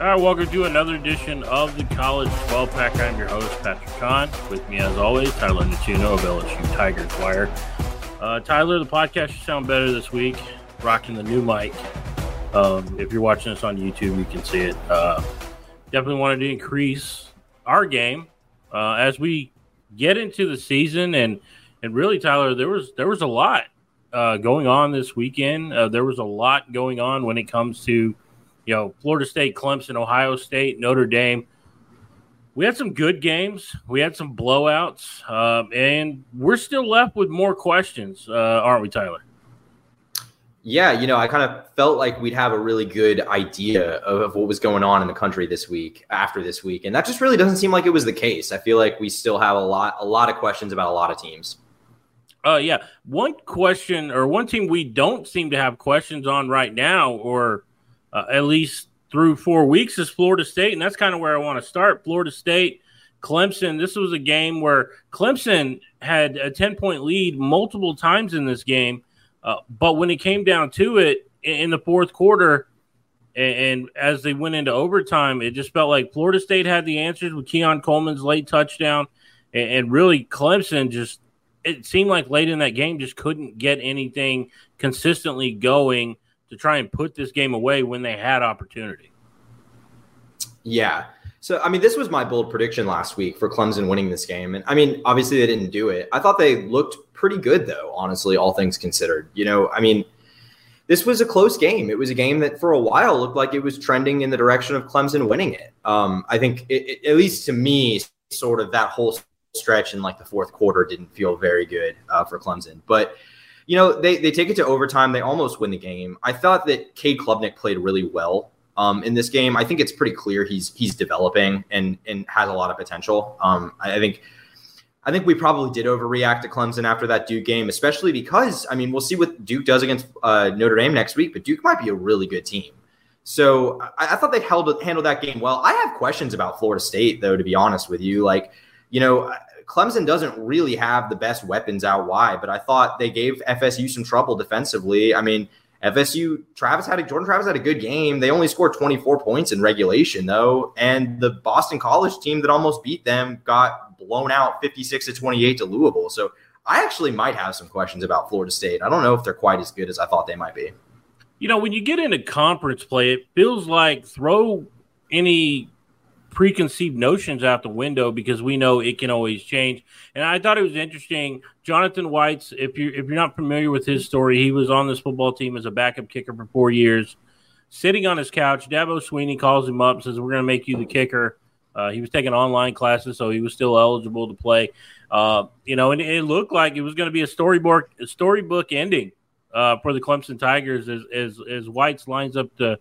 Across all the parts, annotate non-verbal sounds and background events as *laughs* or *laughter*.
All right, welcome to another edition of the College 12 Pack. I'm your host, Patrick Kahn. With me, as always, Tyler Natuno of LSU Tigers Wire. Uh, Tyler, the podcast should sound better this week. Rocking the new mic. Um, if you're watching this on YouTube, you can see it. Uh, definitely wanted to increase our game uh, as we get into the season, and and really, Tyler, there was there was a lot uh, going on this weekend. Uh, there was a lot going on when it comes to you know, Florida State, Clemson, Ohio State, Notre Dame. We had some good games. We had some blowouts, um, and we're still left with more questions, uh, aren't we, Tyler? Yeah, you know, I kind of felt like we'd have a really good idea of, of, what was going on in the country this week after this week, and that just really doesn't seem like it was the case. I feel like we still have a lot, a lot of questions about a lot of teams. Uh, yeah, one question or one team we don't seem to have questions on right now, or uh, at least through four weeks is Florida State, and that's kind of where I want to start. Florida State, Clemson. This was a game where Clemson had a ten point lead multiple times in this game, uh, but when it came down to it in the fourth quarter, and, and, as they went into overtime, it just felt like Florida State had the answers with Keon Coleman's late touchdown, and, and really Clemson just. It seemed like late in that game just couldn't get anything consistently going to try and put this game away when they had opportunity. Yeah. So, I mean, this was my bold prediction last week for Clemson winning this game. And I mean, obviously they didn't do it. I thought they looked pretty good, though, honestly, all things considered. You know, I mean, this was a close game. It was a game that for a while looked like it was trending in the direction of Clemson winning it. Um, I think, it, it, at least to me, sort of that whole stretch in like the fourth quarter didn't feel very good uh, for Clemson. But, you know, they, they take it to overtime. They almost win the game. I thought that Cade Klubnik played really well um, in this game. I think it's pretty clear he's he's developing and and has a lot of potential. Um, I, I think I think we probably did overreact to Clemson after that Duke game, especially because I mean we'll see what Duke does against uh, Notre Dame next week, but Duke might be a really good team. So I, I thought they held handled that game well. I have questions about Florida State though, to be honest with you. Like, you know, Clemson doesn't really have the best weapons out wide, but I thought they gave FSU some trouble defensively. I mean, FSU Travis had a Jordan Travis had a good game. They only scored 24 points in regulation though, and the Boston College team that almost beat them got blown out 56 to 28 to Louisville. So I actually might have some questions about Florida State. I don't know if they're quite as good as I thought they might be. You know, when you get into conference play, it feels like throw any preconceived notions out the window because we know it can always change. And I thought it was interesting. Jonathan Weitz, if you if you're not familiar with his story, he was on this football team as a backup kicker for four years. Sitting on his couch, Dabo Swinney calls him up, says, "We're going to make you the kicker." Uh, he was taking online classes, so he was still eligible to play. Uh, you know, and it looked like it was going to be a storybook a storybook ending uh, for the Clemson Tigers as as as Weitz lines up to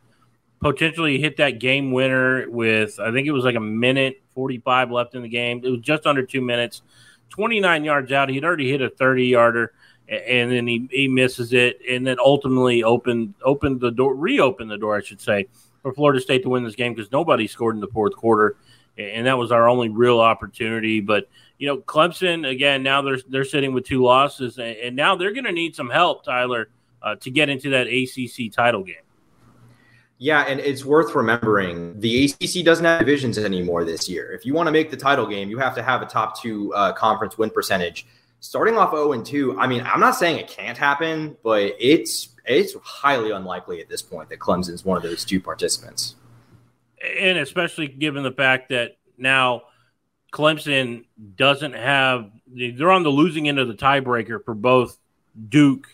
potentially hit that game winner with I think it was like a minute 45 left in the game. It was just under two minutes, 29 yards out. He'd already hit a 30 yarder, and then he, he misses it, and then ultimately opened opened the door, reopened the door, I should say, for Florida State to win this game because nobody scored in the fourth quarter, and that was our only real opportunity. But you know, Clemson again now they're they're sitting with two losses, and, now they're going to need some help, Tyler, uh, to get into that ACC title game. Yeah, and it's worth remembering the ACC doesn't have divisions anymore this year. If you want to make the title game, you have to have a top two uh, conference win percentage. Starting off 0 and 2, I mean, I'm not saying it can't happen, but it's it's highly unlikely at this point that Clemson's one of those two participants. And especially given the fact that now Clemson doesn't have they're on the losing end of the tiebreaker for both Duke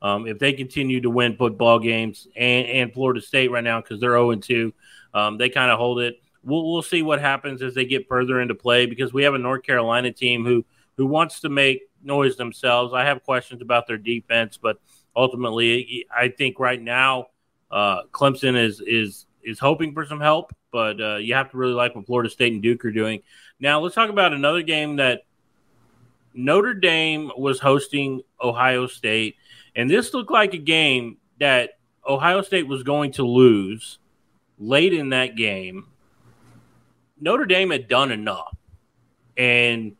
um, if they continue to win football games and, and Florida State right now because they're 0 2, um, they kind of hold it. We'll, we'll see what happens as they get further into play because we have a North Carolina team who who wants to make noise themselves. I have questions about their defense, but ultimately, I think right now uh, Clemson is is is hoping for some help, but uh, you have to really like what Florida State and Duke are doing. Now, let's talk about another game that Notre Dame was hosting Ohio State. And this looked like a game that Ohio State was going to lose late in that game. Notre Dame had done enough. And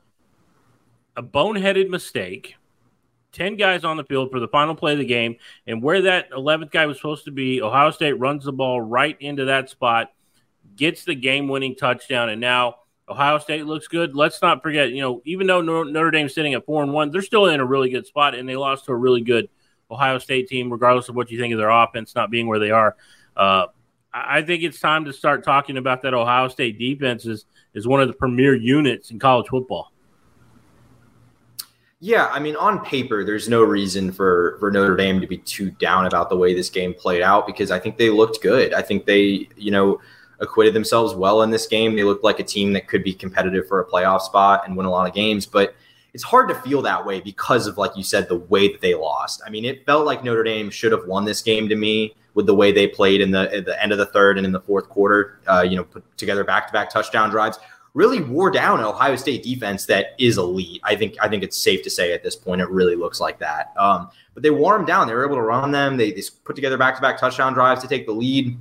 a boneheaded mistake. 10 guys on the field for the final play of the game. And where that 11th guy was supposed to be, Ohio State runs the ball right into that spot. gets the game winning touchdown, and now Ohio State looks good. Let's not forget, you know, even though Notre Dame's sitting at four and one, they're still in a really good spot, and they lost to a really good Ohio State team, regardless of what you think of their offense not being where they are. Uh, I think it's time to start talking about that Ohio State defense is, is one of the premier units in college football. Yeah, I mean, on paper, there's no reason for for Notre Dame to be too down about the way this game played out because I think they looked good. I think they, you know, acquitted themselves well in this game. They looked like a team that could be competitive for a playoff spot and win a lot of games, but it's hard to feel that way because of, like you said, the way that they lost. I mean, it felt like Notre Dame should have won this game to me with the way they played in the the end of the third and in the fourth quarter. Uh, you know, put together back to back touchdown drives really wore down Ohio State defense that is elite. I think I think it's safe to say at this point it really looks like that. Um, but they wore them down. They were able to run them. They, they put together back to back touchdown drives to take the lead.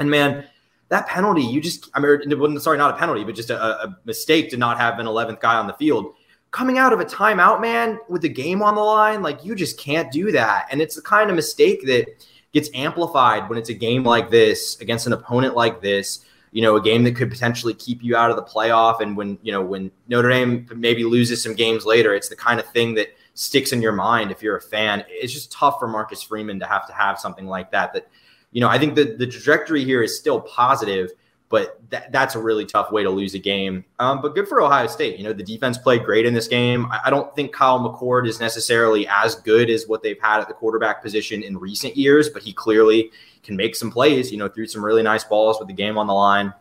And man, that penalty, you just I mean, sorry, not a penalty, but just a, a mistake to not have an 11th guy on the field. Coming out of a timeout, man, with the game on the line, like you just can't do that. And it's the kind of mistake that gets amplified when it's a game like this against an opponent like this you know, a game that could potentially keep you out of the playoff. And when, you know, when Notre Dame maybe loses some games later, it's the kind of thing that sticks in your mind if you're a fan. It's just tough for Marcus Freeman to have to have something like that. That, you know, I think the, the trajectory here is still positive, but that, that's a really tough way to lose a game. Um, but good for Ohio State. You know, the defense played great in this game. I, I don't think Kyle McCord is necessarily as good as what they've had at the quarterback position in recent years, but he clearly can make some plays, you know, threw some really nice balls with the game on the line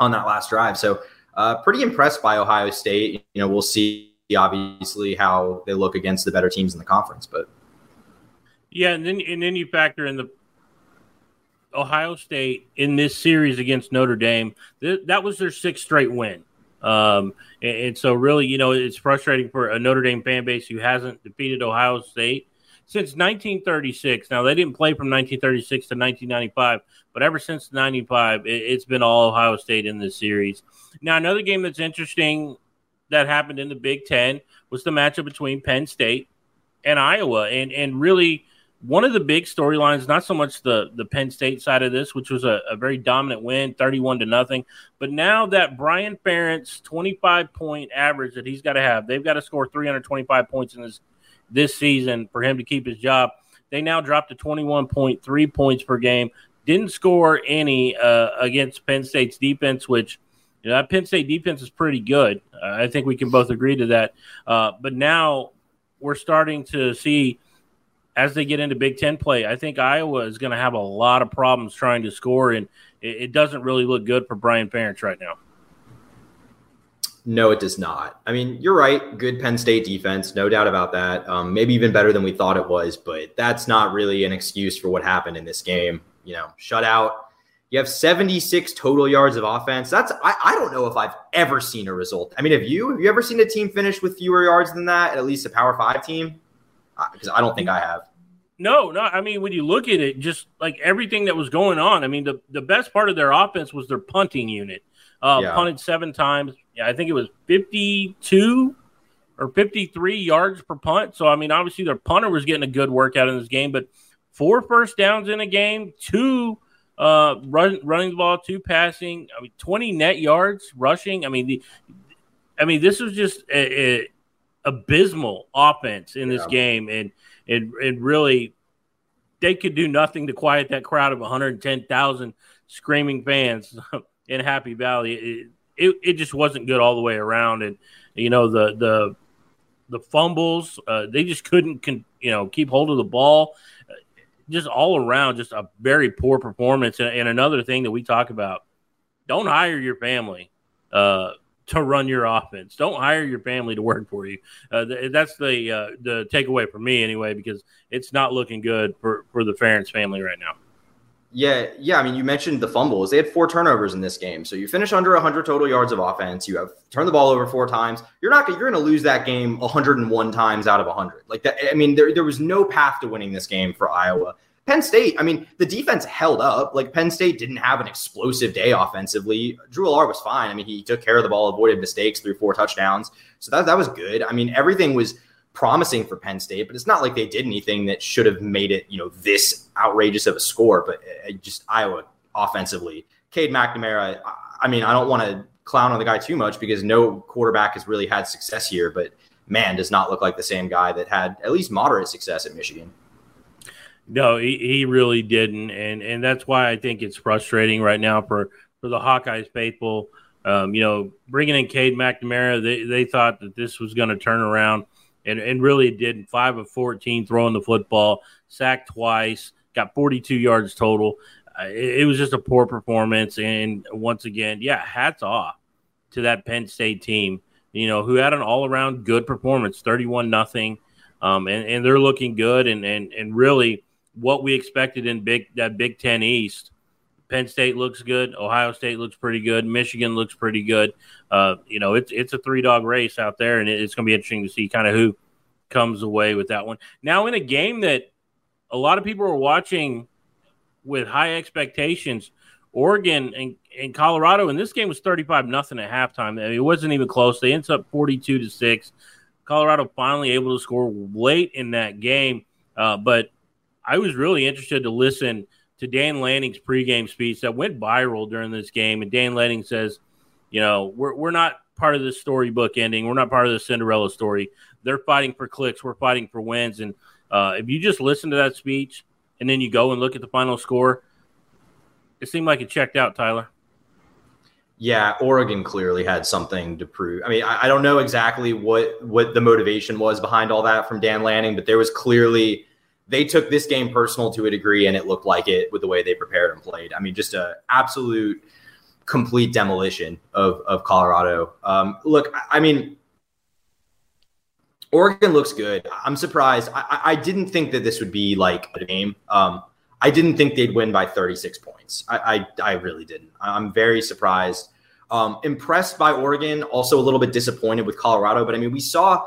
on that last drive. So, uh, pretty impressed by Ohio State. You know, we'll see obviously how they look against the better teams in the conference, but yeah, and then and then you factor in the Ohio State in this series against Notre Dame. Th- that was their sixth straight win. Um, and, and, so really, you know, it's frustrating for a Notre Dame fan base who hasn't defeated Ohio State since 1936. Now they didn't play from 1936 to 1995, but ever since 95, it, has been all Ohio State in this series. Now another game that's interesting that happened in the Big Ten was the matchup between Penn State and Iowa, and and really one of the big storylines, not so much the the Penn State side of this, which was a, a, very dominant win, 31 to nothing, but now that Brian Ferentz 25 point average that he's got to have, they've got to score 325 points in this this season for him to keep his job. They now dropped to 21.3 points per game. Didn't score any uh, against Penn State's defense, which you know, that Penn State defense is pretty good. Uh, I think we can both agree to that. Uh, but now we're starting to see as they get into Big Ten play, I think Iowa is going to have a lot of problems trying to score, and it, it doesn't really look good for Brian Ferentz right now. No, it does not. I mean, you're right. Good Penn State defense, no doubt about that. Um, maybe even better than we thought it was, but that's not really an excuse for what happened in this game. You know, shutout. You have 76 total yards of offense. That's I, I don't know if I've ever seen a result. I mean, have you? Have you ever seen a team finish with fewer yards than that? At least a Power Five team? Because I don't think I have. No, no. I mean, when you look at it, just like everything that was going on, I mean, the, the best part of their offense was their punting unit. Uh, yeah. Punted seven times. Yeah, I think it was 52 or 53 yards per punt. So, I mean, obviously their punter was getting a good workout in this game, but four first downs in a game, two uh, run, running the ball, two passing, I mean, 20 net yards rushing. I mean, the, I mean, this was just a, a abysmal offense in this yeah. game, and it, it really they could do nothing to quiet that crowd of 110,000 screaming fans. *laughs* in Happy Valley, it, it, it, just wasn't good all the way around. And you know the the the fumbles, uh, they just couldn't con, you know keep hold of the ball. Just all around, just a very poor performance. And, and another thing that we talk about: don't hire your family uh, to run your offense. Don't hire your family to work for you. Uh, th- that's the uh, the takeaway for me anyway, because it's not looking good for for the Ferentz family right now. Yeah, yeah. I mean, you mentioned the fumbles. They had four turnovers in this game. So you finish under 100 total yards of offense. You have turned the ball over four times. You're not. You're going to lose that game 101 times out of 100. Like that. I mean, there there was no path to winning this game for Iowa. Penn State. I mean, the defense held up. Like Penn State didn't have an explosive day offensively. Drew Allar was fine. I mean, he took care of the ball, avoided mistakes, threw four touchdowns. So that that was good. I mean, everything was promising for Penn State, but it's not like they did anything that should have made it, you know, this outrageous of a score. But uh, just Iowa offensively Cade McNamara, I mean, I don't want to clown on the guy too much because no quarterback has really had success here, but man, does not look like the same guy that had at least moderate success at Michigan. No, he, he really didn't, and and that's why I think it's frustrating right now for for the Hawkeyes faithful. Um, you know, bringing in Cade McNamara, they they thought that this was going to turn around, and and really it didn't. Five of fourteen throwing the football, sacked twice, got forty two yards total. Uh, it, it was just a poor performance, and once again, yeah, hats off to that Penn State team. You know, who had an all around good performance, thirty one nothing, um, and and they're looking good, and and and really what we expected in big that Big Ten East. Penn State looks good. Ohio State looks pretty good. Michigan looks pretty good. Uh, you know, it's it's a three dog race out there, and it's going to be interesting to see kind of who comes away with that one. Now, in a game that a lot of people are watching with high expectations, Oregon and, and Colorado, and this game was thirty five nothing at halftime. I mean, it wasn't even close. They ended up forty two to six. Colorado finally able to score late in that game, uh, but I was really interested to listen to Dan Lanning's pregame speech that went viral during this game. And Dan Lanning says, you know, we're, we're not part of the storybook ending. We're not part of the Cinderella story. They're fighting for clicks. We're fighting for wins. And uh, if you just listen to that speech and then you go and look at the final score, it seemed like it checked out, Tyler. Yeah, Oregon clearly had something to prove. I mean, I, I don't know exactly what what the motivation was behind all that from Dan Lanning, but there was clearly they took this game personal to a degree, and it looked like it with the way they prepared and played. I mean, just a absolute complete demolition of of Colorado. Um, look, I mean, Oregon looks good. I'm surprised. I, I, didn't think that this would be like a game. Um, I didn't think they'd win by 36 points. I, I, I really didn't. I'm very surprised. Um, impressed by Oregon, also a little bit disappointed with Colorado. But I mean, we saw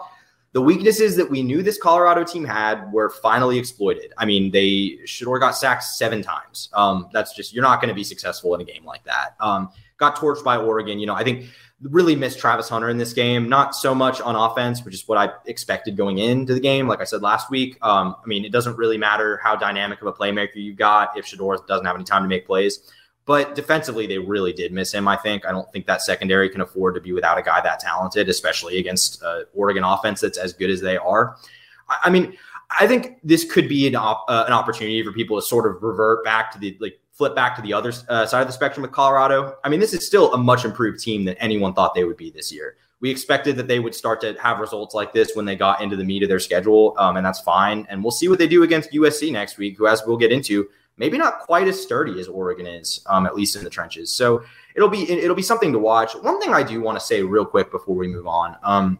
the weaknesses that we knew this Colorado team had were finally exploited. I mean, they Shedeur got sacked seven times. Um, that's just you're not going to be successful in a game like that. Um, got torched by Oregon. You know, I think really missed Travis Hunter in this game. Not so much on offense, which is what I expected going into the game. Like I said last week, um, I mean, it doesn't really matter how dynamic of a playmaker you've got if Shedeur doesn't have any time to make plays. But defensively, they really did miss him. I think. I don't think that secondary can afford to be without a guy that talented, especially against uh, Oregon offense that's as good as they are. I, I mean, I think this could be an, op- uh, an opportunity for people to sort of revert back to the like flip back to the other uh, side of the spectrum with Colorado. I mean, this is still a much improved team than anyone thought they would be this year. We expected that they would start to have results like this when they got into the meat of their schedule, um, and that's fine. And we'll see what they do against USC next week, who, as we'll get into, maybe not quite as sturdy as Oregon is, um, at least in the trenches. So it'll be it'll be something to watch. One thing I do want to say real quick before we move on um,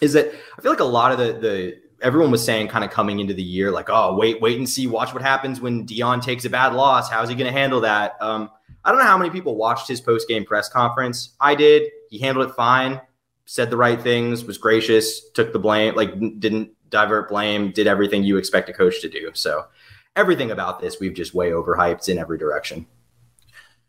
is that I feel like a lot of the the everyone was saying kind of coming into the year like oh wait wait and see watch what happens when Dion takes a bad loss. How's he going to handle that? Um, I don't know how many people watched his post game press conference. I did. He handled it fine said the right things was gracious took the blame like didn't divert blame did everything you expect a coach to do. So everything about this we've just way overhyped in every direction.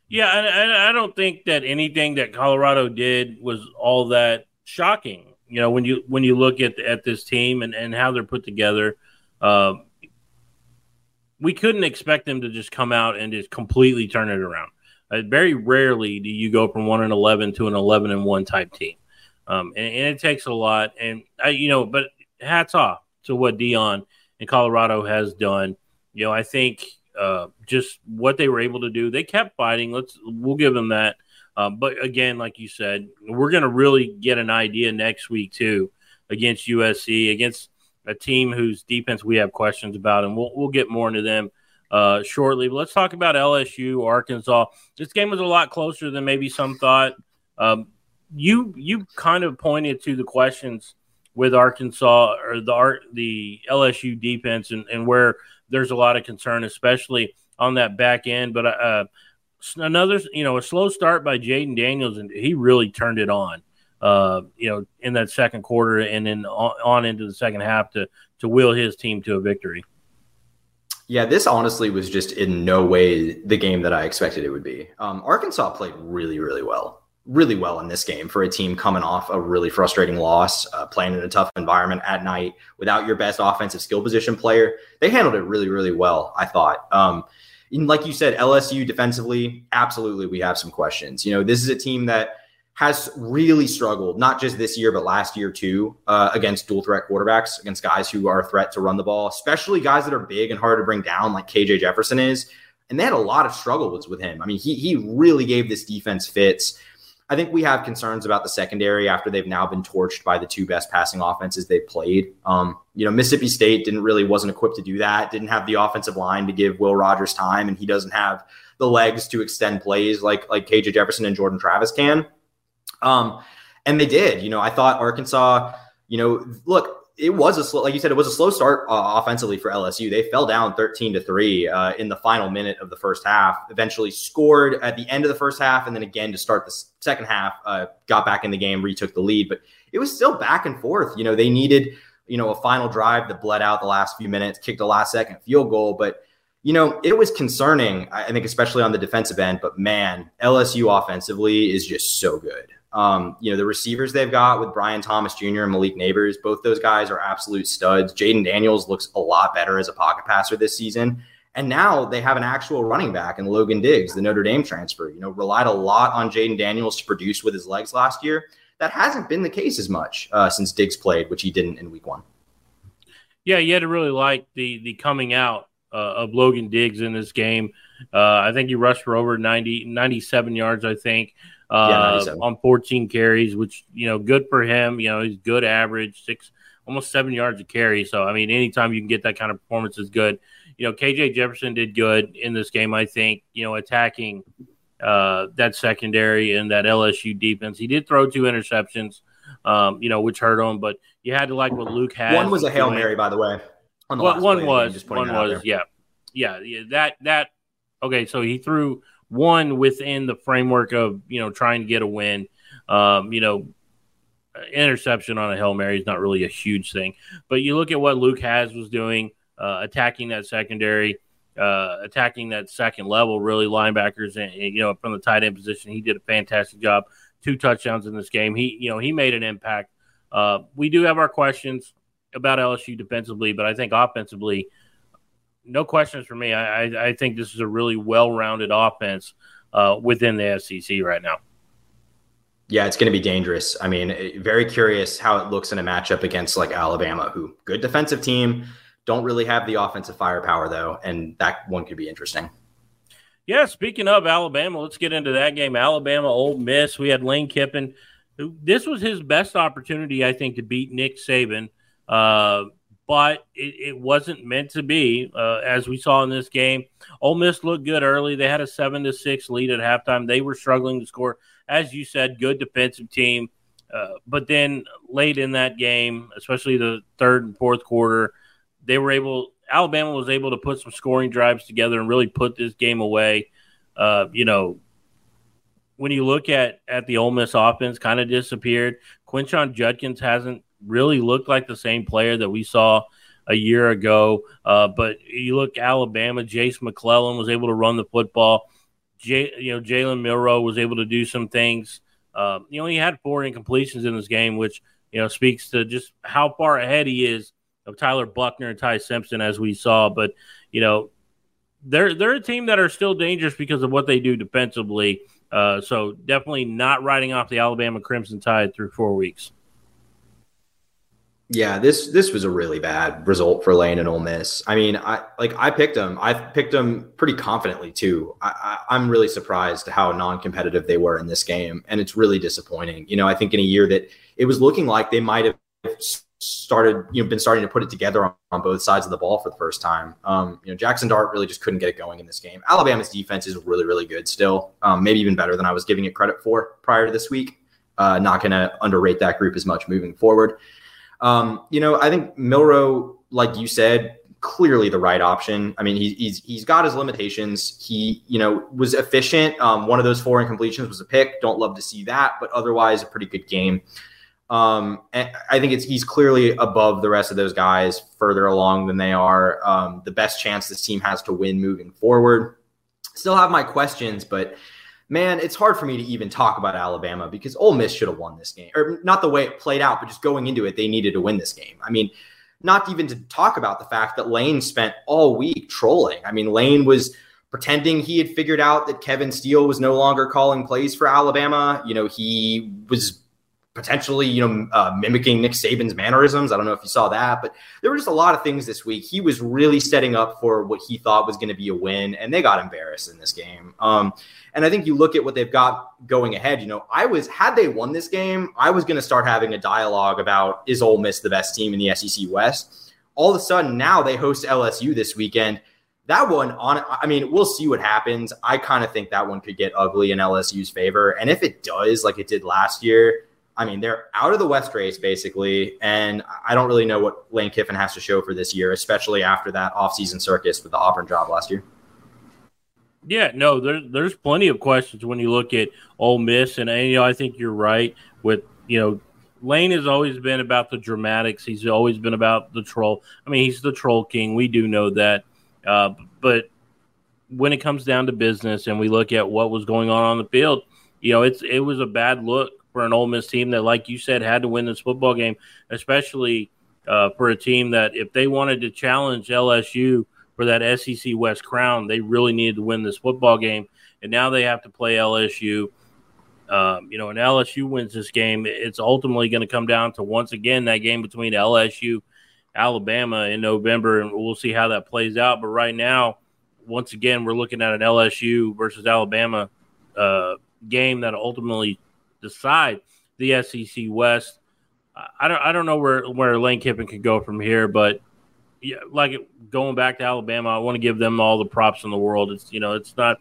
Yeah, and I don't think that anything that Colorado did was all that shocking. You know, when you when you look at at this team and, and how they're put together, uh, we couldn't expect them to just come out and just completely turn it around. Uh, very rarely do you go from one and eleven to an eleven and one type team, um, and, and, it takes a lot. And I, you know, but hats off to what Dion and Colorado has done you know, I think uh, just what they were able to do, they kept fighting. Let's we'll give them that. Um, but again, like you said, we're going to really get an idea next week too against USC, against a team whose defense we have questions about, and we'll we'll get more into them uh, shortly. But let's talk about LSU, Arkansas. This game was a lot closer than maybe some thought. Um, you you kind of pointed to the questions with Arkansas or the art the LSU defense and, and where there's a lot of concern, especially on that back end. But uh, another, you know, a slow start by Jayden Daniels, and he really turned it on. Uh, you know, in that second quarter, and then on, on into the second half to to will his team to a victory. Yeah, this honestly was just in no way the game that I expected it would be. Um, Arkansas played really, really well really well in this game for a team coming off a really frustrating loss, uh, playing in a tough environment at night without your best offensive skill position player. They handled it really, really well, I thought. Um, like you said, LSU defensively, absolutely, we have some questions. You know, this is a team that has really struggled, not just this year, but last year too, uh, against dual threat quarterbacks, against guys who are a threat to run the ball, especially guys that are big and hard to bring down, like KJ Jefferson is. And they had a lot of struggles with him. I mean, he he really gave this defense fits. I think we have concerns about the secondary after they've now been torched by the two best passing offenses they've played. Um, you know, Mississippi State didn't really wasn't equipped to do that. Didn't have the offensive line to give Will Rogers time, and he doesn't have the legs to extend plays like like KJ Jefferson and Jordan Travis can. Um, and they did. You know, I thought Arkansas. You know, look, it was a slow, like you said, it was a slow start uh, offensively for LSU. They fell down 13 to three uh, in the final minute of the first half. Eventually scored at the end of the first half, and then again to start the second half, uh, got back in the game, retook the lead. But it was still back and forth. You know, they needed you know a final drive that bled out the last few minutes, kicked a last second field goal, but. You know, it was concerning, I think, especially on the defensive end. But man, LSU offensively is just so good. Um, you know, the receivers they've got with Brian Thomas Jr. and Malik Nabers, both those guys are absolute studs. Jayden Daniels looks a lot better as a pocket passer this season. And now they have an actual running back in Logan Diggs, the Notre Dame transfer. You know, relied a lot on Jayden Daniels to produce with his legs last year. That hasn't been the case as much uh, since Diggs played, which he didn't in week one. Yeah, you had to really like the the coming out uh, of Logan Diggs in this game. Uh, I think he rushed for over 90, 97 yards, I think uh, yeah, on 14 carries, which you know, good for him. You know, he's good average, six almost seven yards a carry. So I mean, anytime you can get that kind of performance is good. You know, KJ Jefferson did good in this game. I think you know attacking uh, that secondary and that LSU defense. He did throw two interceptions, um, you know, which hurt him. But you had to like what Luke Hasz. One was a hail mary, by the way. On the well, one was one was yeah. yeah yeah that that okay. So he threw one within the framework of you know trying to get a win. Um, you know, interception on a hail mary is not really a huge thing, but you look at what Luke Hasz was doing, uh, attacking that secondary, uh, attacking that second level, really linebackers, and, and, you know from the tight end position, he did a fantastic job. Two touchdowns in this game. He you know he made an impact. Uh, we do have our questions about LSU defensively, but I think offensively no questions for me. I, I, I think this is a really well-rounded offense uh, within the SEC right now. Yeah, it's going to be dangerous. I mean, eh, very curious how it looks in a matchup against like Alabama, who good defensive team, don't really have the offensive firepower though, and that one could be interesting. Yeah, speaking of Alabama, let's get into that game. Alabama, Ole Miss. We had Lane Kiffin. This was his best opportunity, I think, to beat Nick Saban. Uh, but it, it wasn't meant to be. Uh, as we saw in this game, Ole Miss looked good early. They had a seven to six lead at halftime. They were struggling to score, as you said, good defensive team. Uh, but then late in that game, especially the third and fourth quarter, they were able. Alabama was able to put some scoring drives together and really put this game away. Uh, you know, when you look at at the Ole Miss offense, kind of disappeared. Quinshon Judkins hasn't really looked like the same player that we saw a year ago. Uh, but you look Alabama, Jase McClellan was able to run the football. J, you know, Jalen Milroe was able to do some things. Uh, you know, he had four incompletions in this game, which you know speaks to just how far ahead he is of Tyler Buchner and Ty Simpson, as we saw. But you know, they're they're a team that are still dangerous because of what they do defensively. Uh, so definitely not riding off the Alabama Crimson Tide through four weeks. Yeah, this this was a really bad result for Lane and Ole Miss. I mean, I like I picked them. I picked them pretty confidently too. I, I, am really surprised how non-competitive they were in this game, and it's really disappointing. You know, I think in a year that it was looking like they might have started, you know, been starting to put it together on, on both sides of the ball for the first time. Um, you know, Jackson Dart really just couldn't get it going in this game. Alabama's defense is really, really good still, um, maybe even better than I was giving it credit for prior to this week. Uh, not going to underrate that group as much moving forward. Um, you know, I think Milroe, like you said, clearly the right option. I mean, he, he's he's got his limitations. He, you know, was efficient. Um, one of those four incompletions was a pick. Don't love to see that, but otherwise a pretty good game. Um, I think it's he's clearly above the rest of those guys, further along than they are. Um, the best chance this team has to win moving forward. Still have my questions, but man, it's hard for me to even talk about Alabama because Ole Miss should have won this game, or not the way it played out, but just going into it, they needed to win this game. I mean, not even to talk about the fact that Lane spent all week trolling. I mean, Lane was pretending he had figured out that Kevin Steele was no longer calling plays for Alabama. You know, he was potentially, you know, uh, mimicking Nick Saban's mannerisms. I don't know if you saw that, but there were just a lot of things this week. He was really setting up for what he thought was going to be a win, and they got embarrassed in this game. Um, and I think you look at what they've got going ahead. You know, I was had they won this game, I was going to start having a dialogue about is Ole Miss the best team in the SEC West. All of a sudden, now they host LSU this weekend. That one on, I mean, we'll see what happens. I kind of think that one could get ugly in LSU's favor, and if it does, like it did last year, I mean, they're out of the West race basically, and I don't really know what Lane Kiffin has to show for this year, especially after that offseason circus with the Auburn job last year. Yeah, no, there's there's plenty of questions when you look at Ole Miss, and, and you know I think you're right with you know Lane has always been about the dramatics. He's always been about the troll. I mean, he's the troll king. We do know that, uh, but when it comes down to business, and we look at what was going on on the field, you know, it's it was a bad look for an Ole Miss team that, like you said, had to win this football game, especially uh, for a team that if they wanted to challenge LSU for that SEC West crown, they really needed to win this football game. And now they have to play LSU. Um, you know, and LSU wins this game, it's ultimately going to come down to once again that game between LSU, Alabama in November, and we'll see how that plays out. But right now, once again, we're looking at an LSU versus Alabama uh, game that ultimately decide the SEC West. I don't I don't know where where Lane Kiffin could go from here, but yeah, like going back to Alabama, I want to give them all the props in the world. It's you know it's not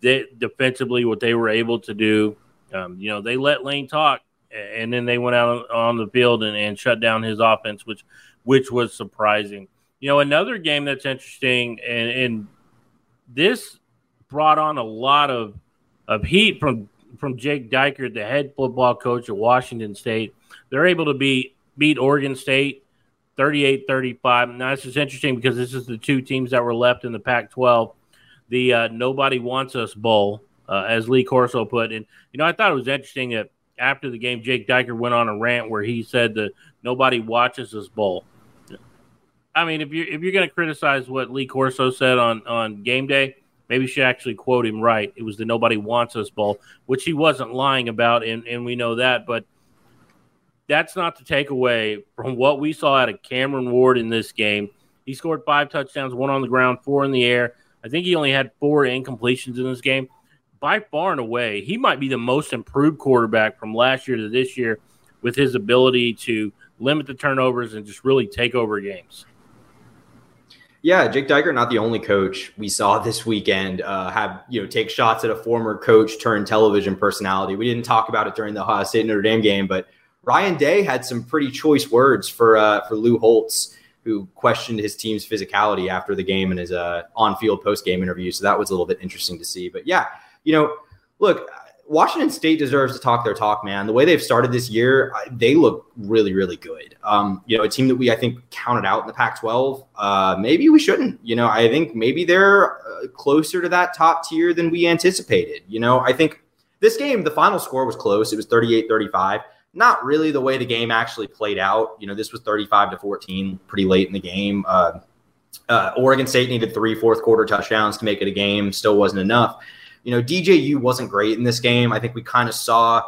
they, defensively what they were able to do. Um, you know they let Lane talk, and then they went out on the field and, and shut down his offense, which which was surprising. You know another game that's interesting, and, and this brought on a lot of of heat from from Jake Dickert, the head football coach at Washington State. They're able to beat beat Oregon State 38-35. Now this is interesting because this is the two teams that were left in the Pac-12. The uh, Nobody Wants Us Bowl, uh, as Lee Corso put. And you know, I thought it was interesting that after the game, Jake Dickert went on a rant where he said the Nobody Watches Us Bowl. I mean, if you're if you're going to criticize what Lee Corso said on on game day, maybe you should actually quote him right. It was the nobody wants us bowl, which he wasn't lying about, and, and we know that. But that's not to take away from what we saw out of Cameron Ward in this game. He scored five touchdowns, one on the ground, four in the air. I think he only had four incompletions in this game. By far and away, he might be the most improved quarterback from last year to this year with his ability to limit the turnovers and just really take over games. Yeah, Jake Dickert, not the only coach we saw this weekend uh, have you know take shots at a former coach turned television personality. We didn't talk about it during the Ohio State Notre Dame game, but Ryan Day had some pretty choice words for uh, for Lou Holtz, who questioned his team's physicality after the game in his uh, on field post game interview. So that was a little bit interesting to see. But yeah, you know, look, Washington State deserves to talk their talk, man. The way they've started this year, they look really, really good. Um, you know, a team that we I think counted out in the Pac-12. Uh, maybe we shouldn't. You know, I think maybe they're uh, closer to that top tier than we anticipated. You know, I think this game, the final score was close. It was 38-35. Not really the way the game actually played out. You know, this was 35 to 14, pretty late in the game. Uh, uh, Oregon State needed three fourth quarter touchdowns to make it a game. Still wasn't enough. You know, DJU wasn't great in this game. I think we kind of saw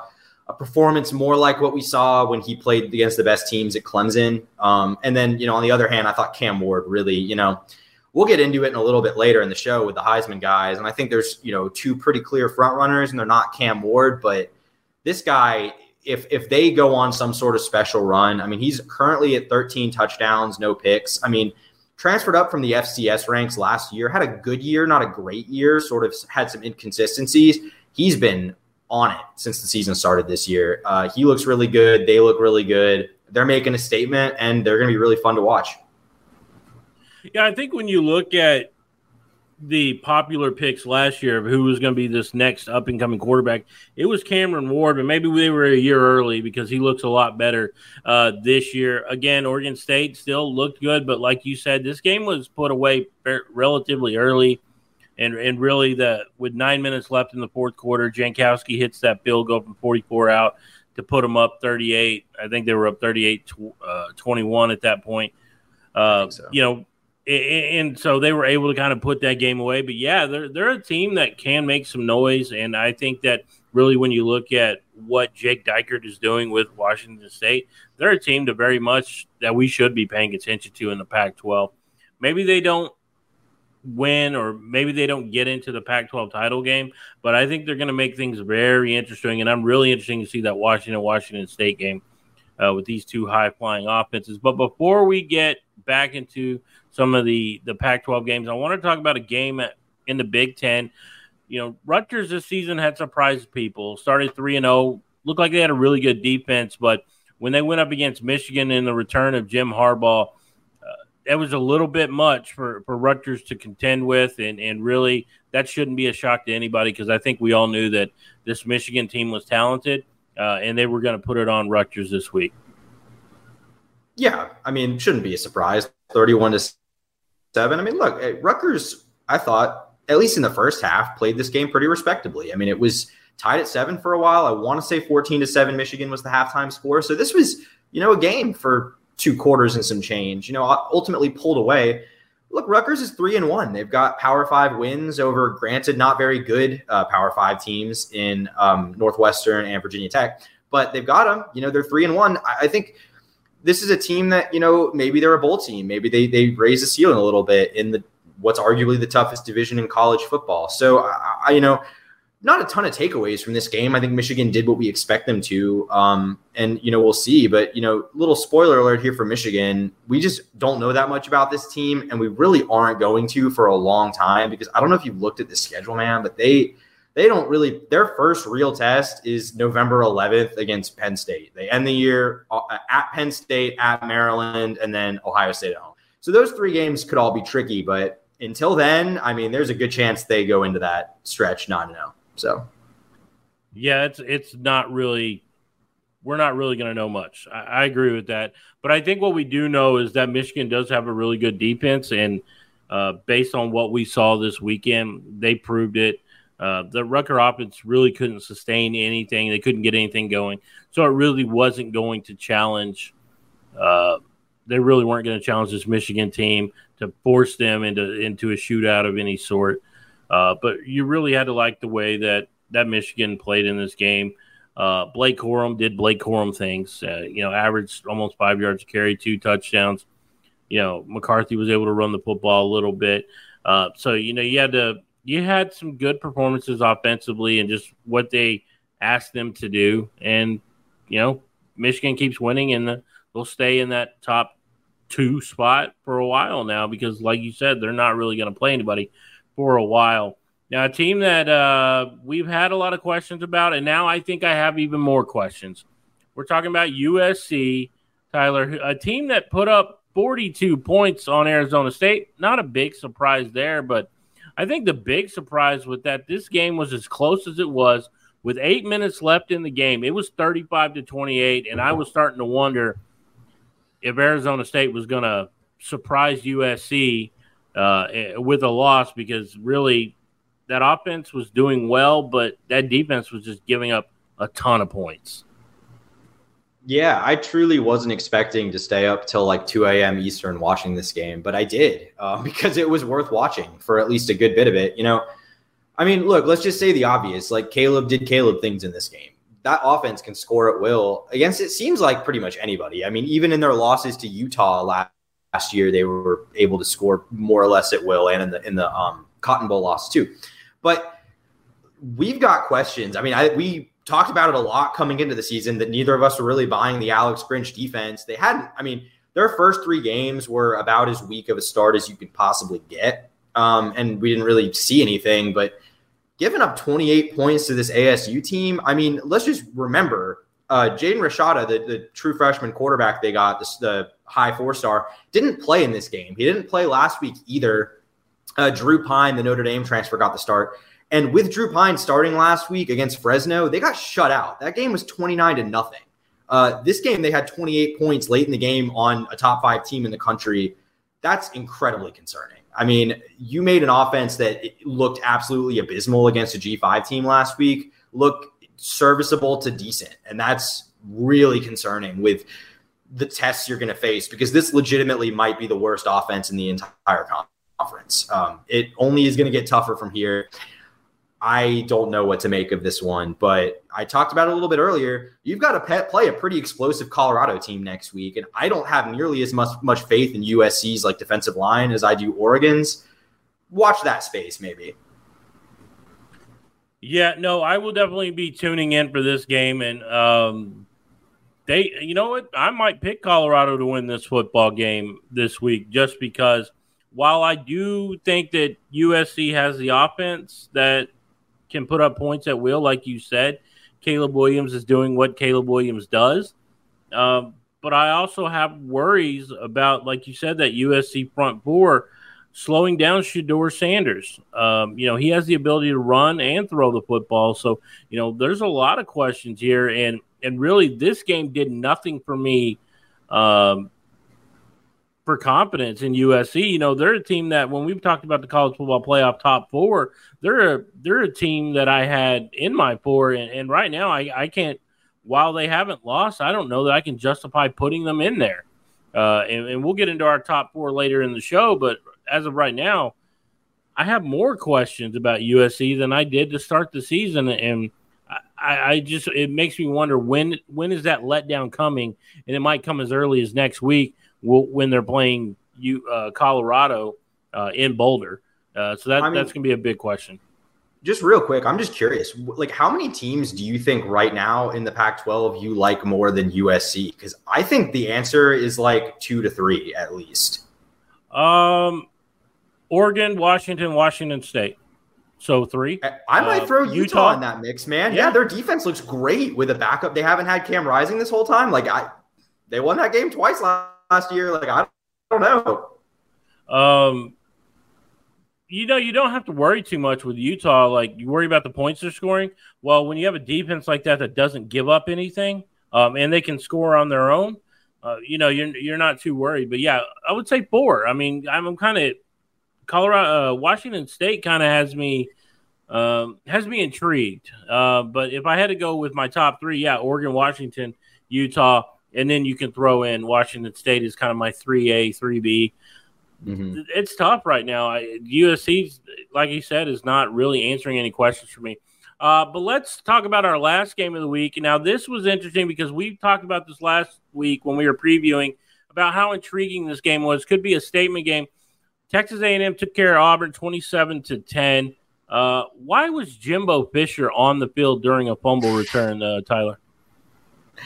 a performance more like what we saw when he played against the best teams at Clemson. Um, and then, you know, on the other hand, I thought Cam Ward really, you know, we'll get into it in a little bit later in the show with the Heisman guys. And I think there's, you know, two pretty clear front runners, and they're not Cam Ward, but this guy, if if they go on some sort of special run, I mean, he's currently at 13 touchdowns, no picks. I mean, transferred up from the FCS ranks last year, had a good year, not a great year, sort of had some inconsistencies. He's been on it since the season started this year. Uh, he looks really good. They look really good. They're making a statement, and they're going to be really fun to watch. Yeah, I think when you look at the popular picks last year of who was going to be this next up and coming quarterback, it was Cameron Ward, but maybe they were a year early because he looks a lot better uh, this year. Again, Oregon State still looked good, but like you said, this game was put away relatively early. And, and really, the with nine minutes left in the fourth quarter, Janikowski hits that field goal from 44 out to put them up 38. I think they were up 38 uh, 21 at that point. Uh, so. You know, and so they were able to kind of put that game away. But yeah, they're they're a team that can make some noise, and I think that really when you look at what Jake Dickert is doing with Washington State, they're a team to very much that we should be paying attention to in the Pac-12. Maybe they don't win or maybe they don't get into the Pac-12 title game, but I think they're going to make things very interesting, and I'm really interested to see that Washington Washington State game uh, with these two high-flying offenses. But before we get back into some of the the Pac-12 games, I want to talk about a game at, in the Big Ten. You know, Rutgers this season had surprised people. Started three and zero, oh, looked like they had a really good defense, but when they went up against Michigan in the return of Jim Harbaugh that was a little bit much for, for Rutgers to contend with, and, and really that shouldn't be a shock to anybody because I think we all knew that this Michigan team was talented, uh, and they were going to put it on Rutgers this week. Yeah, I mean, shouldn't be a surprise. Thirty-one to seven. I mean, look, Rutgers. I thought at least in the first half played this game pretty respectably. I mean, it was tied at seven for a while. I want to say fourteen to seven. Michigan was the halftime score, so this was you know a game for two quarters and some change. You know, ultimately pulled away. Look, Rutgers is three and one. They've got Power Five wins over, granted, not very good uh, Power Five teams in um, Northwestern and Virginia Tech, but they've got them. You know, they're three and one. I, I think this is a team that you know maybe they're a bowl team. Maybe they they raise the ceiling a little bit in the what's arguably the toughest division in college football. So I, I you know not a ton of takeaways from this game. I think Michigan did what we expect them to. Um, and, you know, we'll see. But, you know, little spoiler alert here for Michigan. We just don't know that much about this team. And we really aren't going to for a long time because I don't know if you've looked at the schedule, man, but they. They don't really. Their first real test is November 11th against Penn State. They end the year uh, at Penn State, at Maryland, and then Ohio State at home. So those three games could all be tricky. But until then, I mean, there's a good chance they go into that stretch not to know. So, yeah, it's it's not really. We're not really going to know much. I, I, agree with that, but I think what we do know is that Michigan does have a really good defense, and uh, based on what we saw this weekend, they proved it. Uh, the Rutgers offense really couldn't sustain anything; they couldn't get anything going, so it really wasn't going to challenge. Uh, they really weren't going to challenge this Michigan team to force them into into a shootout of any sort. Uh, but you really had to like the way that that Michigan played in this game. Uh, Blake Corum did Blake Corum things. Uh, you know, averaged almost five yards a carry, two touchdowns. You know, McCarthy was able to run the football a little bit. Uh, so you know, you had to you had some good performances offensively and just what they asked them to do. And you know, Michigan keeps winning, and they'll stay in that top two spot for a while now because, like you said, they're not really going to play anybody for a while. Now, a team that uh, we've had a lot of questions about, and now I think I have even more questions. We're talking about USC, Tyler, a team that put up 42 points on Arizona State. Not a big surprise there, but I think the big surprise with that this game was as close as it was with eight minutes left in the game. It was 35 to 28, and I was starting to wonder if Arizona State was going to surprise USC uh, eh, with a loss because really that offense was doing well, but that defense was just giving up a ton of points. Yeah, I truly wasn't expecting to stay up till like 2 a.m. Eastern watching this game, but I did uh, *laughs* because it was worth watching for at least a good bit of it. You know, I mean, look, let's just say the obvious. Like Caleb did Caleb things in this game. That offense can score at will against it seems like pretty much anybody. I mean, even in their losses to Utah last last year they were able to score more or less at will and in the in the um, Cotton Bowl loss too. But we've got questions. I mean, I, we talked about it a lot coming into the season that neither of us were really buying the Alex Grinch defense. They hadn't. I mean, their first three games were about as weak of a start as you could possibly get, um, and we didn't really see anything. But giving up 28 points to this ASU team, I mean, let's just remember uh, Jaden Rashada, the, the true freshman quarterback they got, the, the high four star, didn't play in this game. He didn't play last week either. Uh, Drew Pyne, the Notre Dame transfer, got the start. And with Drew Pyne starting last week against Fresno, they got shut out. That game was 29 to nothing. Uh, this game, they had 28 points late in the game on a top five team in the country. That's incredibly concerning. I mean, you made an offense that looked absolutely abysmal against a G5 team last week, look serviceable to decent. And that's really concerning with the tests you're going to face because this legitimately might be the worst offense in the entire conference. Um, it only is going to get tougher from here. I don't know what to make of this one, but I talked about it a little bit earlier. You've got to play a pretty explosive Colorado team next week, and I don't have nearly as much much faith in USC's like defensive line as I do Oregon's. Watch that space, maybe. Yeah, no, I will definitely be tuning in for this game, and um, they, you know what, I might pick Colorado to win this football game this week, just because. While I do think that USC has the offense that can put up points at will, like you said. Caleb Williams is doing what Caleb Williams does. Um, but I also have worries about, like you said, that USC front four slowing down Shedeur Sanders. Um, you know, he has the ability to run and throw the football. So, you know, there's a lot of questions here. And, and really, this game did nothing for me um, for confidence in USC. You know, they're a team that when we've talked about the college football playoff top four, they're a they're a team that I had in my four, and, and right now I, I can't. While they haven't lost, I don't know that I can justify putting them in there. Uh, and, and we'll get into our top four later in the show, but as of right now, I have more questions about USC than I did to start the season, and I, I, just it makes me wonder when when is that letdown coming, and it might come as early as next week when they're playing you uh, Colorado uh, in Boulder. Uh, so that I mean, that's going to be a big question. Just real quick, I'm just curious. Like, how many teams do you think right now in the Pac-12 you like more than USC? Because I think the answer is like two to three at least. Um, Oregon, Washington, Washington State. So three. I might uh, throw Utah, Utah, in that mix, man. Yeah. yeah. their defense looks great with a backup. They haven't had Cam Rising this whole time. Like I, they won that game twice last last year? Like I don't know. Um, you know, you don't have to worry too much with Utah. Like you worry about the points they're scoring. Well, when you have a defense like that that doesn't give up anything, um, and they can score on their own, uh, you know, you're you're not too worried. But yeah, I would say four. I mean, I'm, I'm kind of Colorado, uh, Washington State kind of has me. Um, has me intrigued, uh, but if I had to go with my top three, yeah, Oregon, Washington, Utah, and then you can throw in Washington State is kind of my three A, three B. Mm-hmm. It's tough right now. USC, like you said, is not really answering any questions for me. Uh, but let's talk about our last game of the week. Now, this was interesting because we talked about this last week when we were previewing about how intriguing this game was. Could be a statement game. Texas A&M took care of Auburn, twenty-seven to ten. Uh, why was Jimbo Fisher on the field during a fumble return, uh, Tyler? *laughs*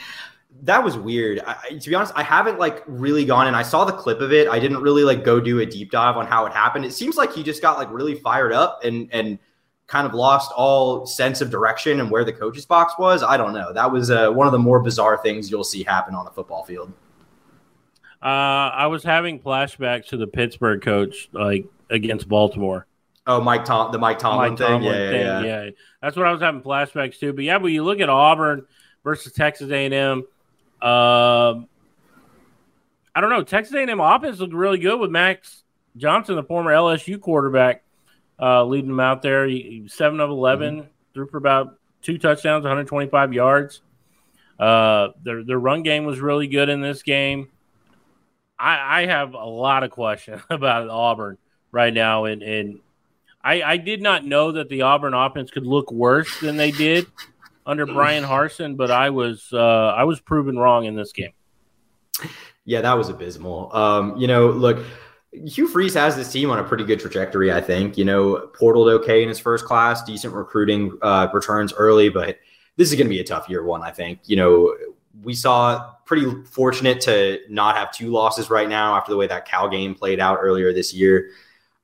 that was weird. I, to be honest, I haven't like really gone and I saw the clip of it. I didn't really like go do a deep dive on how it happened. It seems like he just got like really fired up and and kind of lost all sense of direction and where the coach's box was. I don't know. That was uh, one of the more bizarre things you'll see happen on a football field. Uh, I was having flashbacks to the Pittsburgh coach like against Baltimore. Oh, Mike Tom, the Mike Tomlin, Mike Tomlin thing. Yeah, thing. Yeah, yeah, yeah. That's what I was having flashbacks to. But yeah, but you look at Auburn versus Texas A&M um, I don't know. Texas A&M offense looked really good with Max Johnson, the former LSU quarterback, uh, leading them out there. He, he seven of 11 mm-hmm. threw for about two touchdowns, 125 yards. Uh, their their run game was really good in this game. I, I have a lot of questions *laughs* about Auburn right now, and and I, I did not know that the Auburn offense could look worse than they did under Bryan Harsin, but I was uh, I was proven wrong in this game. Yeah, that was abysmal. Um, you know, look, Hugh Freeze has this team on a pretty good trajectory. I think you know portaled okay in his first class, decent recruiting uh, returns early, but this is going to be a tough year one. I think you know we saw pretty fortunate to not have two losses right now after the way that Cal game played out earlier this year.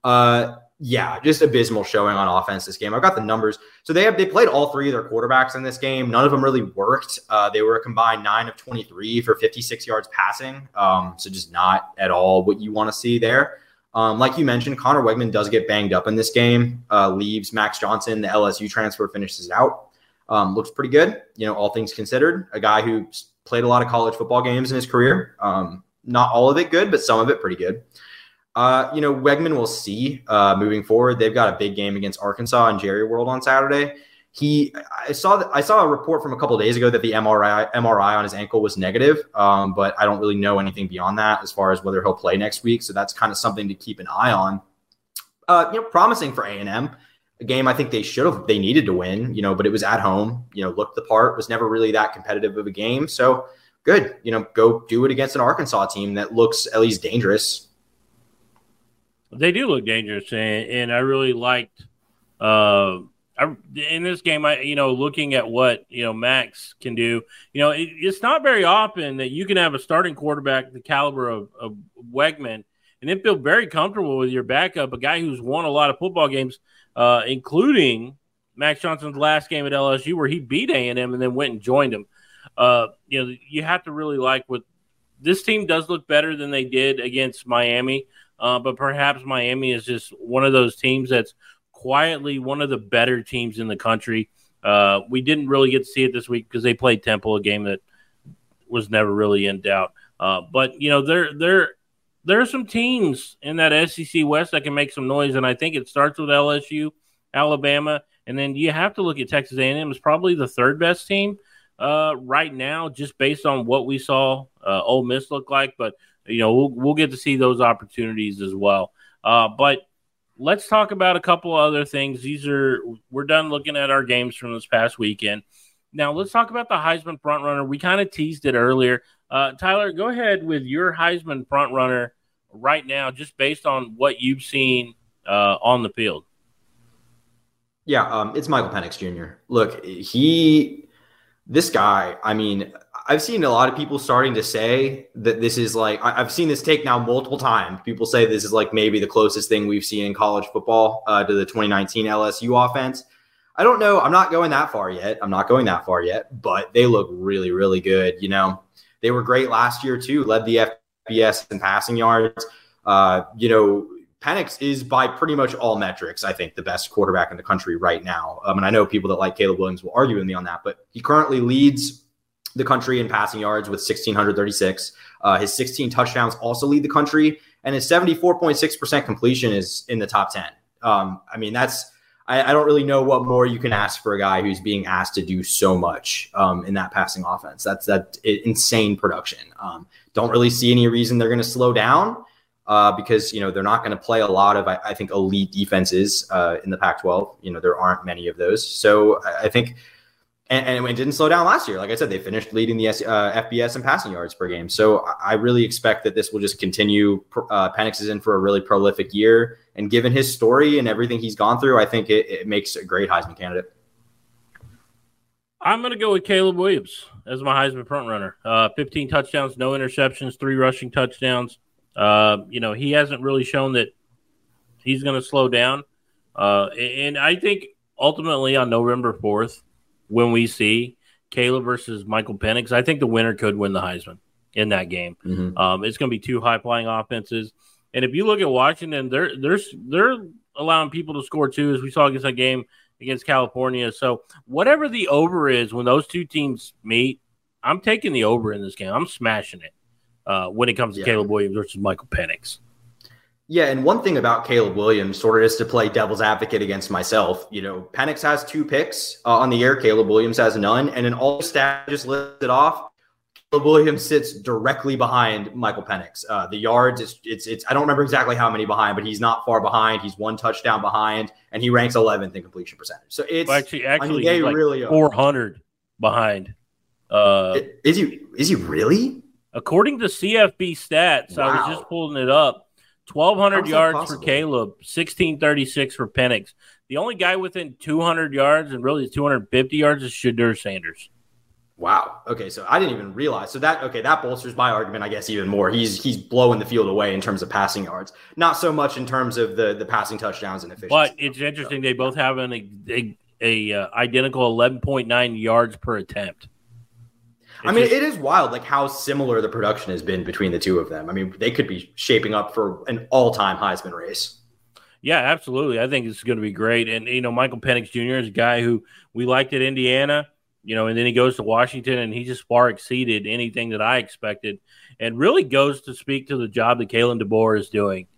Uh, yeah, just abysmal showing on offense this game. I've got the numbers. So they have they played all three of their quarterbacks in this game. None of them really worked. Uh, they were a combined nine of 23 for 56 yards passing. Um, so just not at all what you want to see there. Um, like you mentioned, Conner Weigman does get banged up in this game. Uh, leaves Max Johnson, the LSU transfer, finishes out. Um, looks pretty good, you know, all things considered. A guy who played a lot of college football games in his career. Um, not all of it good, but some of it pretty good. Uh, you know, Weigman will see uh, moving forward. They've got a big game against Arkansas and Jerry World on Saturday. he I saw I saw a report from a couple days ago that the MRI MRI on his ankle was negative, um, but I don't really know anything beyond that as far as whether he'll play next week. So that's kind of something to keep an eye on. Uh, you know, promising for A and M. A game I think they should have they needed to win, you know, but it was at home. You know, looked the part. Was never really that competitive of a game. So good, you know, go do it against an Arkansas team that looks at least dangerous. They do look dangerous, and, and I really liked. Uh, I, in this game, I you know looking at what you know Max can do. You know, it, it's not very often that you can have a starting quarterback the caliber of, of Weigman and then feel very comfortable with your backup, a guy who's won a lot of football games, uh, including Max Johnson's last game at LSU, where he beat A and M and then went and joined him. Uh, you know, you have to really like what this team does look better than they did against Miami. Uh, but perhaps Miami is just one of those teams that's quietly one of the better teams in the country. Uh, we didn't really get to see it this week because they played Temple, a game that was never really in doubt. Uh, but you know, there there there are some teams in that SEC West that can make some noise, and I think it starts with LSU, Alabama, and then you have to look at Texas A&M as probably the third best team uh, right now, just based on what we saw uh, Ole Miss look like. But you know, we'll, we'll get to see those opportunities as well. Uh, but let's talk about a couple other things. These are we're done looking at our games from this past weekend. Now let's talk about the Heisman front runner. We kind of teased it earlier. Uh, Tyler, go ahead with your Heisman front runner right now, just based on what you've seen uh, on the field. Yeah, um, it's Michael Penix Jr. Look, he, this guy. I mean, I've seen a lot of people starting to say that this is like I've seen this take now multiple times. People say this is like maybe the closest thing we've seen in college football uh, to the 2019 LSU offense. I don't know. I'm not going that far yet. I'm not going that far yet, but they look really, really good. You know, they were great last year too. Led the FBS in passing yards. Uh, you know, Penix is by pretty much all metrics, I think, the best quarterback in the country right now. Um, and I know people that like Caleb Williams will argue with me on that, but he currently leads the country in passing yards with 1,636. Uh, his 16 touchdowns also lead the country, and his 74.6% completion is in the top 10. Um, I mean, that's, I, I, don't really know what more you can ask for a guy who's being asked to do so much um, in that passing offense. That's that insane production. Um, don't really see any reason they're going to slow down. Uh, because you know they're not going to play a lot of I, I think elite defenses uh, in the Pac-12. You know there aren't many of those, so I, I think and, and, it didn't slow down last year. Like I said, they finished leading the uh, FBS and passing yards per game. So I really expect that this will just continue. Uh, Penix is in for a really prolific year, and given his story and everything he's gone through, I think it, it makes a great Heisman candidate. I'm going to go with Caleb Williams as my Heisman front runner. Uh, 15 touchdowns, no interceptions, three rushing touchdowns. Uh, you know, he hasn't really shown that he's going to slow down. Uh, and I think ultimately on November 4th, when we see Caleb versus Michael Penix, I think the winner could win the Heisman in that game. Mm-hmm. Um, it's going to be two high flying offenses, and if you look at Washington, they're they're they're allowing people to score too, as we saw against that game against California. So whatever the over is when those two teams meet, I'm taking the over in this game. I'm smashing it uh, when it comes to yeah. Caleb Williams versus Michael Penix. Yeah, and one thing about Caleb Williams, sort of is to play devil's advocate against myself. You know, Penix has two picks uh, on the year. Caleb Williams has none, and in all stats just listed off, Caleb Williams sits directly behind Michael Penix. Uh, the yards, it's, it's, it's I don't remember exactly how many behind, but he's not far behind. He's one touchdown behind, and he ranks 11th in completion percentage. So it's well, actually actually I mean, like really 400 behind. Uh, is he is he really? According to CFB stats, wow. I was just pulling it up. 1,200 yards for Caleb, 1636 for Penix. The only guy within 200 yards and really 250 yards is Shedeur Sanders. Wow. Okay, so I didn't even realize. So that okay, that bolsters my argument, I guess, even more. He's he's blowing the field away in terms of passing yards, not so much in terms of the the passing touchdowns and efficiency. But it's interesting; they both have an a, a, a uh, identical 11.9 yards per attempt. I mean, just, it is wild, like how similar the production has been between the two of them. I mean, they could be shaping up for an all-time Heisman race. Yeah, absolutely. I think it's going to be great. And you know, Michael Penix Jr. is a guy who we liked at Indiana. You know, and then he goes to Washington, and he just far exceeded anything that I expected, and really goes to speak to the job that Kalen DeBoer is doing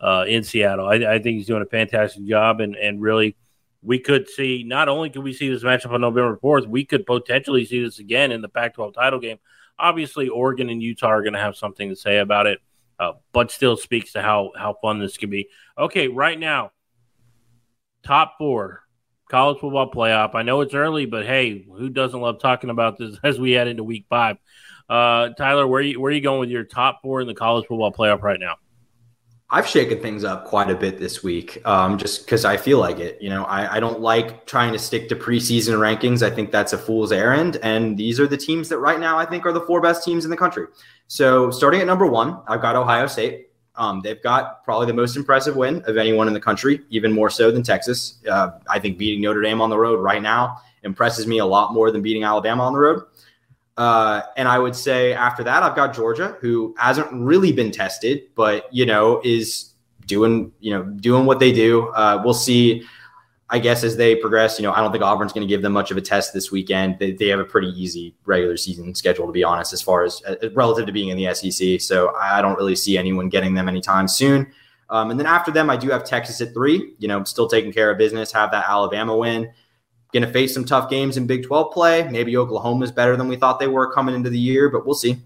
uh, in Seattle. I, I think he's doing a fantastic job, and and really we could see not only could we see this matchup on November 4th, we could potentially see this again in the Pac 12 title game. Obviously, Oregon and Utah are going to have something to say about it, uh, but still speaks to how, how fun this could be. Okay, right now, top four college football playoff. I know it's early, but hey, who doesn't love talking about this *laughs* as we head into week five? Uh, Tyler, where you, where are you going with your top four in the college football playoff right now? I've shaken things up quite a bit this week, um, just because I feel like it. You know, I, I, don't like trying to stick to preseason rankings. I think that's a fool's errand. And these are the teams that right now I think are the four best teams in the country. So starting at number one, I've got Ohio State. Um, they've got probably the most impressive win of anyone in the country, even more so than Texas. Uh, I think beating Notre Dame on the road right now impresses me a lot more than beating Alabama on the road. Uh, and I would say after that, I've got Georgia, who hasn't really been tested, but you know is doing you know doing what they do. Uh, we'll see. I guess as they progress, you know, I don't think Auburn's going to give them much of a test this weekend. They, they have a pretty easy regular season schedule, to be honest, as far as uh, relative to being in the SEC. So I don't really see anyone getting them anytime soon. Um, and then after them, I do have Texas at three. You know, still taking care of business. Have that Alabama win. Going to face some tough games in Big 12 play. Maybe Oklahoma is better than we thought they were coming into the year, but we'll see.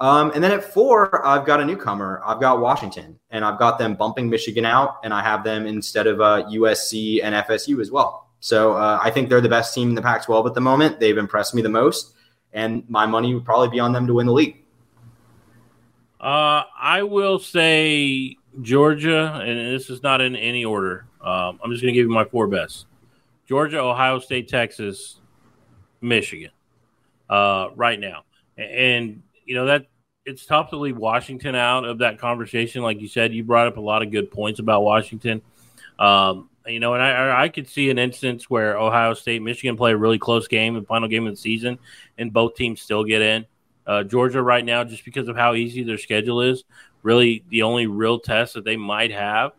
Um, and then at four, I've got a newcomer. I've got Washington, and I've got them bumping Michigan out, and I have them instead of uh, USC and FSU as well. So uh, I think they're the best team in the Pac 12 at the moment. They've impressed me the most, and my money would probably be on them to win the league. Uh, I will say Georgia, and this is not in any order. Um, I'm just going to give you my four best. Georgia, Ohio State, Texas, Michigan, uh, right now. And, you know, that it's tough to leave Washington out of that conversation. Like you said, you brought up a lot of good points about Washington. Um, you know, and I, I could see an instance where Ohio State, Michigan play a really close game, the final game of the season, and both teams still get in. Uh, Georgia right now, just because of how easy their schedule is, really the only real test that they might have.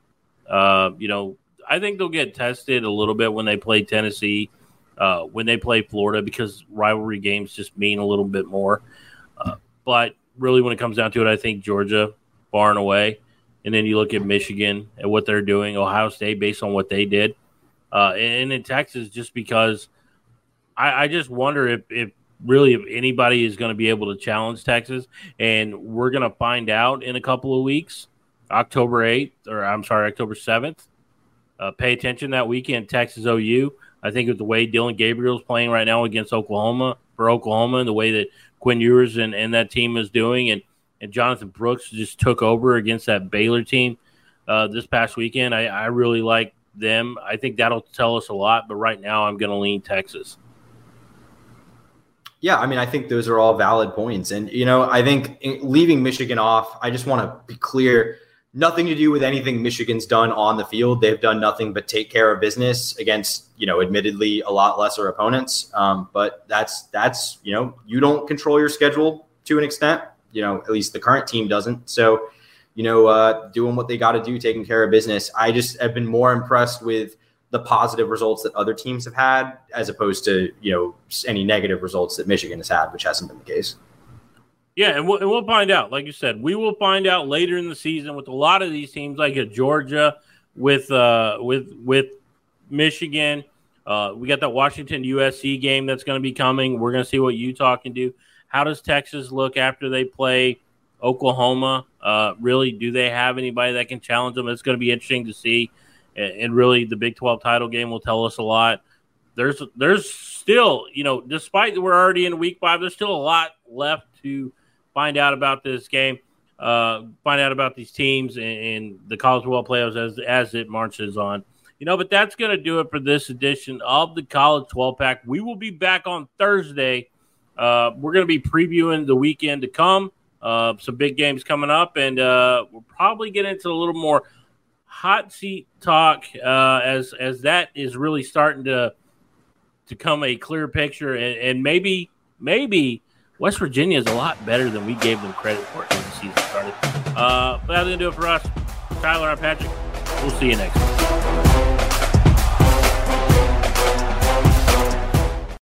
Uh, you know, I think they'll get tested a little bit when they play Tennessee, uh, when they play Florida, because rivalry games just mean a little bit more. Uh, but really, when it comes down to it, I think Georgia far and away. And then you look at Michigan and what they're doing, Ohio State based on what they did, uh, and in Texas just because I, I just wonder if, if really if anybody is going to be able to challenge Texas, and we're going to find out in a couple of weeks, October eighth or I'm sorry, October seventh. Uh, pay attention that weekend, Texas OU. I think with the way Dillon Gabriel is playing right now against Oklahoma for Oklahoma, and the way that Quinn Ewers and, and that team is doing, and and Jonathan Brooks just took over against that Baylor team uh, this past weekend. I, I really like them. I think that'll tell us a lot. But right now, I'm going to lean Texas. Yeah, I mean, I think those are all valid points, and you know, I think leaving Michigan off, I just want to be clear nothing to do with anything Michigan's done on the field. They've done nothing but take care of business against, you know, admittedly a lot lesser opponents. Um, but that's that's you know, you don't control your schedule to an extent. You know, at least the current team doesn't. So, you know, uh, doing what they got to do, taking care of business. I just have been more impressed with the positive results that other teams have had, as opposed to you know any negative results that Michigan has had, which hasn't been the case. Yeah, and we'll, and we'll find out. Like you said, we will find out later in the season with a lot of these teams, like at Georgia, with uh, with with Michigan. Uh, we got that Washington USC game that's going to be coming. We're going to see what Utah can do. How does Texas look after they play Oklahoma? Uh, really, do they have anybody that can challenge them? It's going to be interesting to see. And, and really, the Big Twelve title game will tell us a lot. There's there's still, you know, despite we're already in week five, there's still a lot left to find out about this game, uh, find out about these teams and, and the college football playoffs as as it marches on. You know, but that's going to do it for this edition of the College 12 Pack. We will be back on Thursday. Uh, we're going to be previewing the weekend to come. Uh, some big games coming up, and uh, we'll probably get into a little more hot seat talk uh, as as that is really starting to to come a clear picture, and, and maybe maybe West Virginia is a lot better than we gave them credit for when the season started. Uh, but that's going to do it for us. Tyler, I'm Patrick. We'll see you next.